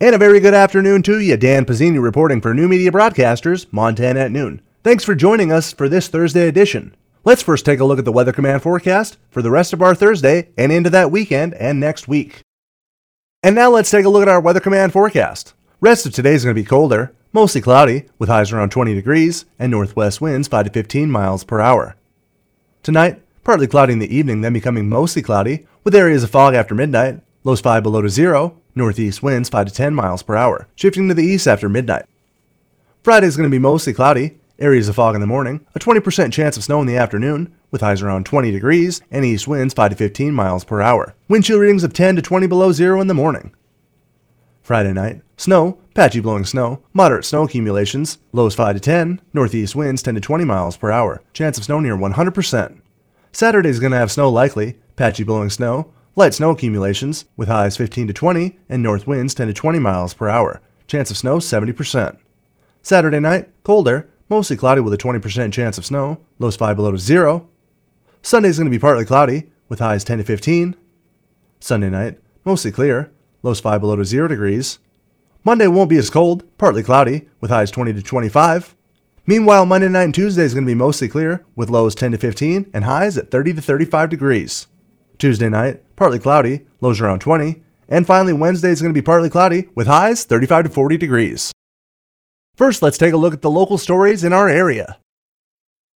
And a very good afternoon to you. Dan Pizzini reporting for New Media Broadcasters, Montana at noon. Thanks for joining us for this Thursday edition. Let's first take a look at the Weather Command forecast for the rest of our Thursday and into that weekend and next week. And now let's take a look at our Weather Command forecast. Rest of today is going to be colder, mostly cloudy, with highs around 20 degrees and northwest winds 5 to 15 miles per hour. Tonight, partly cloudy in the evening, then becoming mostly cloudy, with areas of fog after midnight, lows 5 below to 0, Northeast winds 5 to 10 miles per hour, shifting to the east after midnight. Friday is going to be mostly cloudy, areas of fog in the morning, a 20% chance of snow in the afternoon, with highs around 20 degrees and east winds 5 to 15 miles per hour. Wind chill readings of 10 to 20 below zero in the morning. Friday night, snow, patchy blowing snow, moderate snow accumulations, lows 5 to 10, northeast winds 10 to 20 miles per hour, chance of snow near 100%. Saturday is going to have snow likely, patchy blowing snow, Light snow accumulations, with highs 15 to 20 and north winds 10 to 20 miles per hour. Chance of snow 70%. Saturday night, colder, mostly cloudy with a 20% chance of snow, lows 5 below to 0. Sunday is going to be partly cloudy, with highs 10 to 15. Sunday night, mostly clear, lows 5 below to 0 degrees. Monday won't be as cold, partly cloudy, with highs 20 to 25. Meanwhile, Monday night and Tuesday is going to be mostly clear, with lows 10 to 15 and highs at 30 to 35 degrees. Tuesday night, partly cloudy, lows around 20. And finally, Wednesday is going to be partly cloudy with highs 35 to 40 degrees. First, let's take a look at the local stories in our area.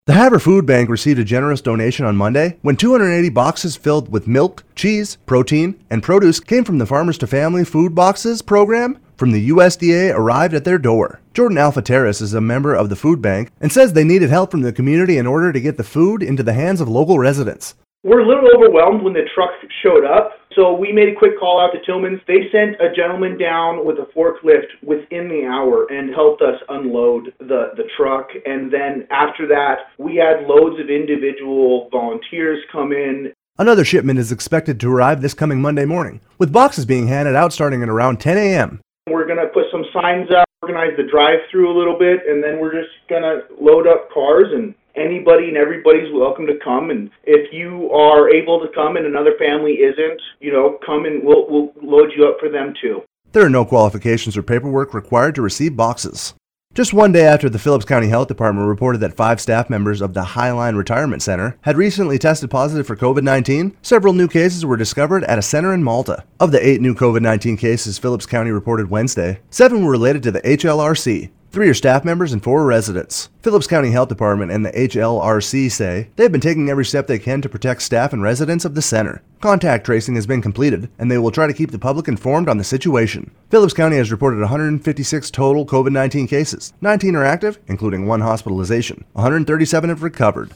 The Havre Food Bank received a generous donation on Monday when 280 boxes filled with milk, cheese, protein, and produce came from the Farmers to Family Food Boxes program from the USDA arrived at their door. Jordan Alpha Terrace is a member of the food bank and says they needed help from the community in order to get the food into the hands of local residents. We're a little overwhelmed when the truck showed up, so we made a quick call out to Tillman's. They sent a gentleman down with a forklift within the hour and helped us unload the, the truck. And then after that, we had loads of individual volunteers come in. Another shipment is expected to arrive this coming Monday morning, with boxes being handed out starting at around 10 a.m. We're going to put some signs up, organize the drive through a little bit, and then we're just going to load up cars and anybody and everybody's welcome to come. And if you are able to come and another family isn't you know come and we'll, we'll load you up for them too. There are no qualifications or paperwork required to receive boxes. Just one day after the Phillips County Health Department reported that five staff members of the Highline Retirement Center had recently tested positive for COVID 19, several new cases were discovered at a center in Malta. Of the eight new COVID 19 cases Phillips County reported Wednesday, seven were related to the HLRC, Three are staff members and four are residents. Phillips County Health Department and the HLRC say they have been taking every step they can to protect staff and residents of the center. Contact tracing has been completed, and they will try to keep the public informed on the situation. Phillips County has reported 156 total COVID 19 cases. 19 are active, including one hospitalization. 137 have recovered.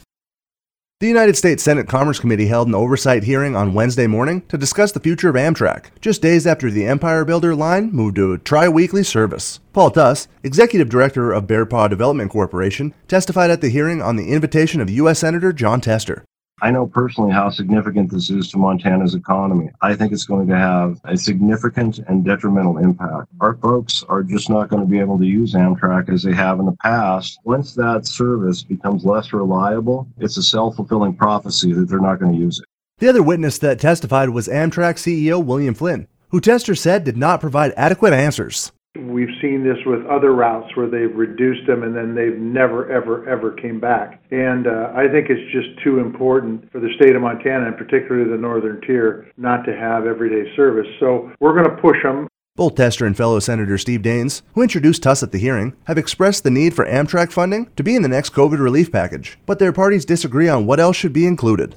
The United States Senate Commerce Committee held an oversight hearing on Wednesday morning to discuss the future of Amtrak, just days after the Empire Builder line moved to a tri weekly service. Paul Tuss, Executive Director of Bear Paw Development Corporation, testified at the hearing on the invitation of U.S. Senator Jon Tester. I know personally how significant this is to Montana's economy. I think it's going to have a significant and detrimental impact. Our folks are just not going to be able to use Amtrak as they have in the past. Once that service becomes less reliable, it's a self fulfilling prophecy that they're not going to use it. The other witness that testified was Amtrak CEO William Flynn, who Tester said did not provide adequate answers. We've seen this with other routes where they've reduced them and then they've never, ever, ever came back. And uh, I think it's just too important for the state of Montana, and particularly the northern tier, not to have everyday service. So we're going to push them. Both Tester and fellow Senator Steve Daines, who introduced Tuss at the hearing, have expressed the need for Amtrak funding to be in the next COVID relief package, but their parties disagree on what else should be included.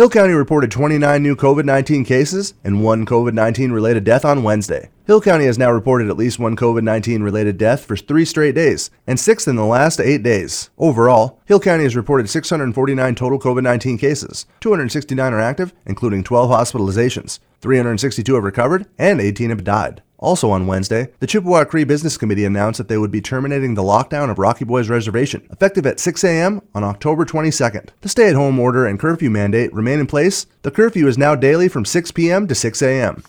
Hill County reported 29 new COVID 19 cases and one COVID 19 related death on Wednesday. Hill County has now reported at least one COVID 19 related death for three straight days, and six in the last eight days. Overall, Hill County has reported 649 total COVID 19 cases. 269 are active, including 12 hospitalizations. 362 have recovered, and 18 have died. Also on Wednesday, the Chippewa Cree Business Committee announced that they would be terminating the lockdown of Rocky Boys Reservation, effective at 6 a.m. on October 22nd. The stay at home order and curfew mandate remain in place. The curfew is now daily from 6 p.m. to 6 a.m.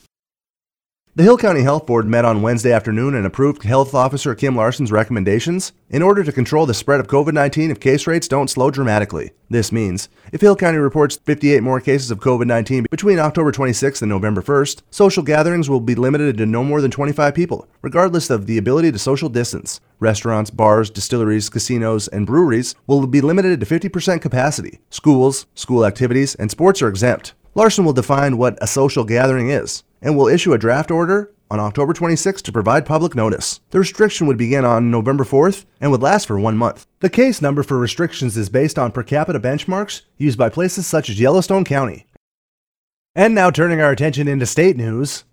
The Hill County Health Board met on Wednesday afternoon and approved Health Officer Kim Larson's recommendations in order to control the spread of COVID 19 if case rates don't slow dramatically. This means if Hill County reports 58 more cases of COVID 19 between October 26th and November 1st, social gatherings will be limited to no more than 25 people, regardless of the ability to social distance. Restaurants, bars, distilleries, casinos, and breweries will be limited to 50% capacity. Schools, school activities, and sports are exempt. Larson will define what a social gathering is and will issue a draft order on October 26 to provide public notice. The restriction would begin on November 4th and would last for one month. The case number for restrictions is based on per capita benchmarks used by places such as Yellowstone County. And now turning our attention into state news.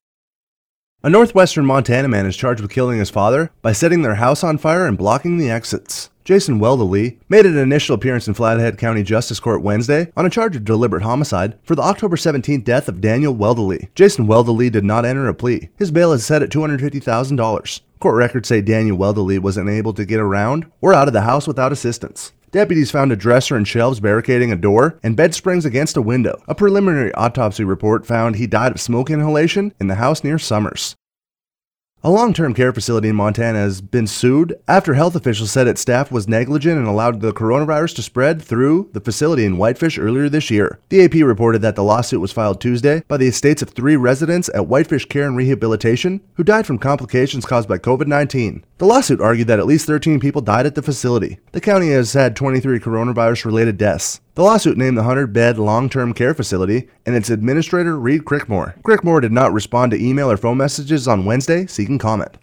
A northwestern Montana man is charged with killing his father by setting their house on fire and blocking the exits. Jason Welderly made an initial appearance in Flathead County Justice Court Wednesday on a charge of deliberate homicide for the October 17th death of Daniel Welderly. Jason Welderly did not enter a plea. His bail is set at $250,000. Court records say Daniel Welderly was unable to get around or out of the house without assistance. Deputies found a dresser and shelves barricading a door and bed springs against a window. A preliminary autopsy report found he died of smoke inhalation in the house near Somers. A long term care facility in Montana has been sued after health officials said its staff was negligent and allowed the coronavirus to spread through the facility in Whitefish earlier this year. The AP reported that the lawsuit was filed Tuesday by the estates of three residents at Whitefish Care and Rehabilitation who died from complications caused by COVID 19. The lawsuit argued that at least 13 people died at the facility. The county has had 23 coronavirus related deaths. The lawsuit named the 100 bed long term care facility and its administrator, Reed Crickmore. Crickmore did not respond to email or phone messages on Wednesday seeking comment.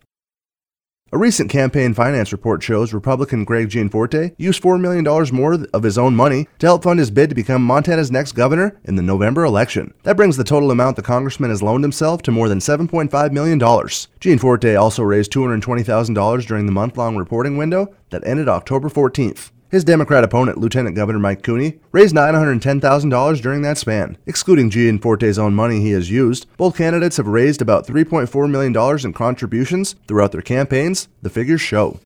A recent campaign finance report shows Republican Greg Gianforte used $4 million more of his own money to help fund his bid to become Montana's next governor in the November election. That brings the total amount the congressman has loaned himself to more than $7.5 million. Gianforte also raised $220,000 during the month long reporting window that ended October 14th. His Democrat opponent, Lieutenant Governor Mike Cooney, raised $910,000 during that span. Excluding Gianforte's own money he has used, both candidates have raised about $3.4 million in contributions throughout their campaigns, the figures show.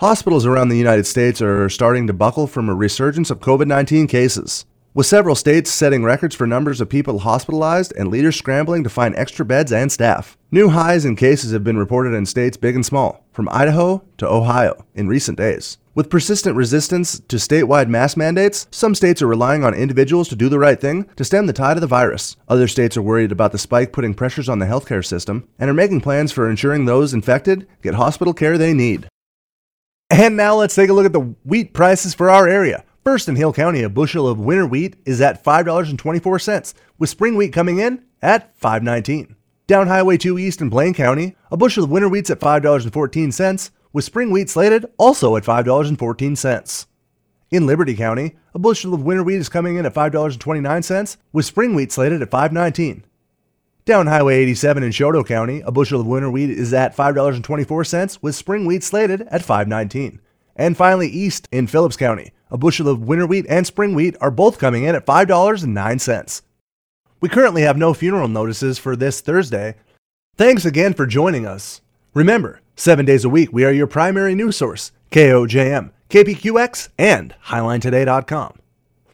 Hospitals around the United States are starting to buckle from a resurgence of COVID 19 cases. With several states setting records for numbers of people hospitalized and leaders scrambling to find extra beds and staff. New highs in cases have been reported in states big and small, from Idaho to Ohio, in recent days. With persistent resistance to statewide mask mandates, some states are relying on individuals to do the right thing to stem the tide of the virus. Other states are worried about the spike putting pressures on the healthcare system and are making plans for ensuring those infected get hospital care they need. And now let's take a look at the wheat prices for our area. First in Hill County, a bushel of winter wheat is at $5.24, with spring wheat coming in at $5.19. Down Highway 2 East in Blaine County, a bushel of winter wheat's at $5.14, with spring wheat slated also at $5.14. In Liberty County, a bushel of winter wheat is coming in at $5.29, with spring wheat slated at $5.19. Down Highway 87 in Chouteau County, a bushel of winter wheat is at $5.24, with spring wheat slated at $5.19. And finally, east in Phillips County, a bushel of winter wheat and spring wheat are both coming in at $5.09. We currently have no funeral notices for this Thursday. Thanks again for joining us. Remember, seven days a week, we are your primary news source KOJM, KPQX, and HighlineToday.com.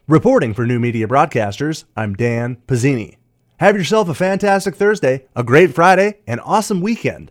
Reporting for New Media Broadcasters, I'm Dan Pizzini. Have yourself a fantastic Thursday, a great Friday, and awesome weekend.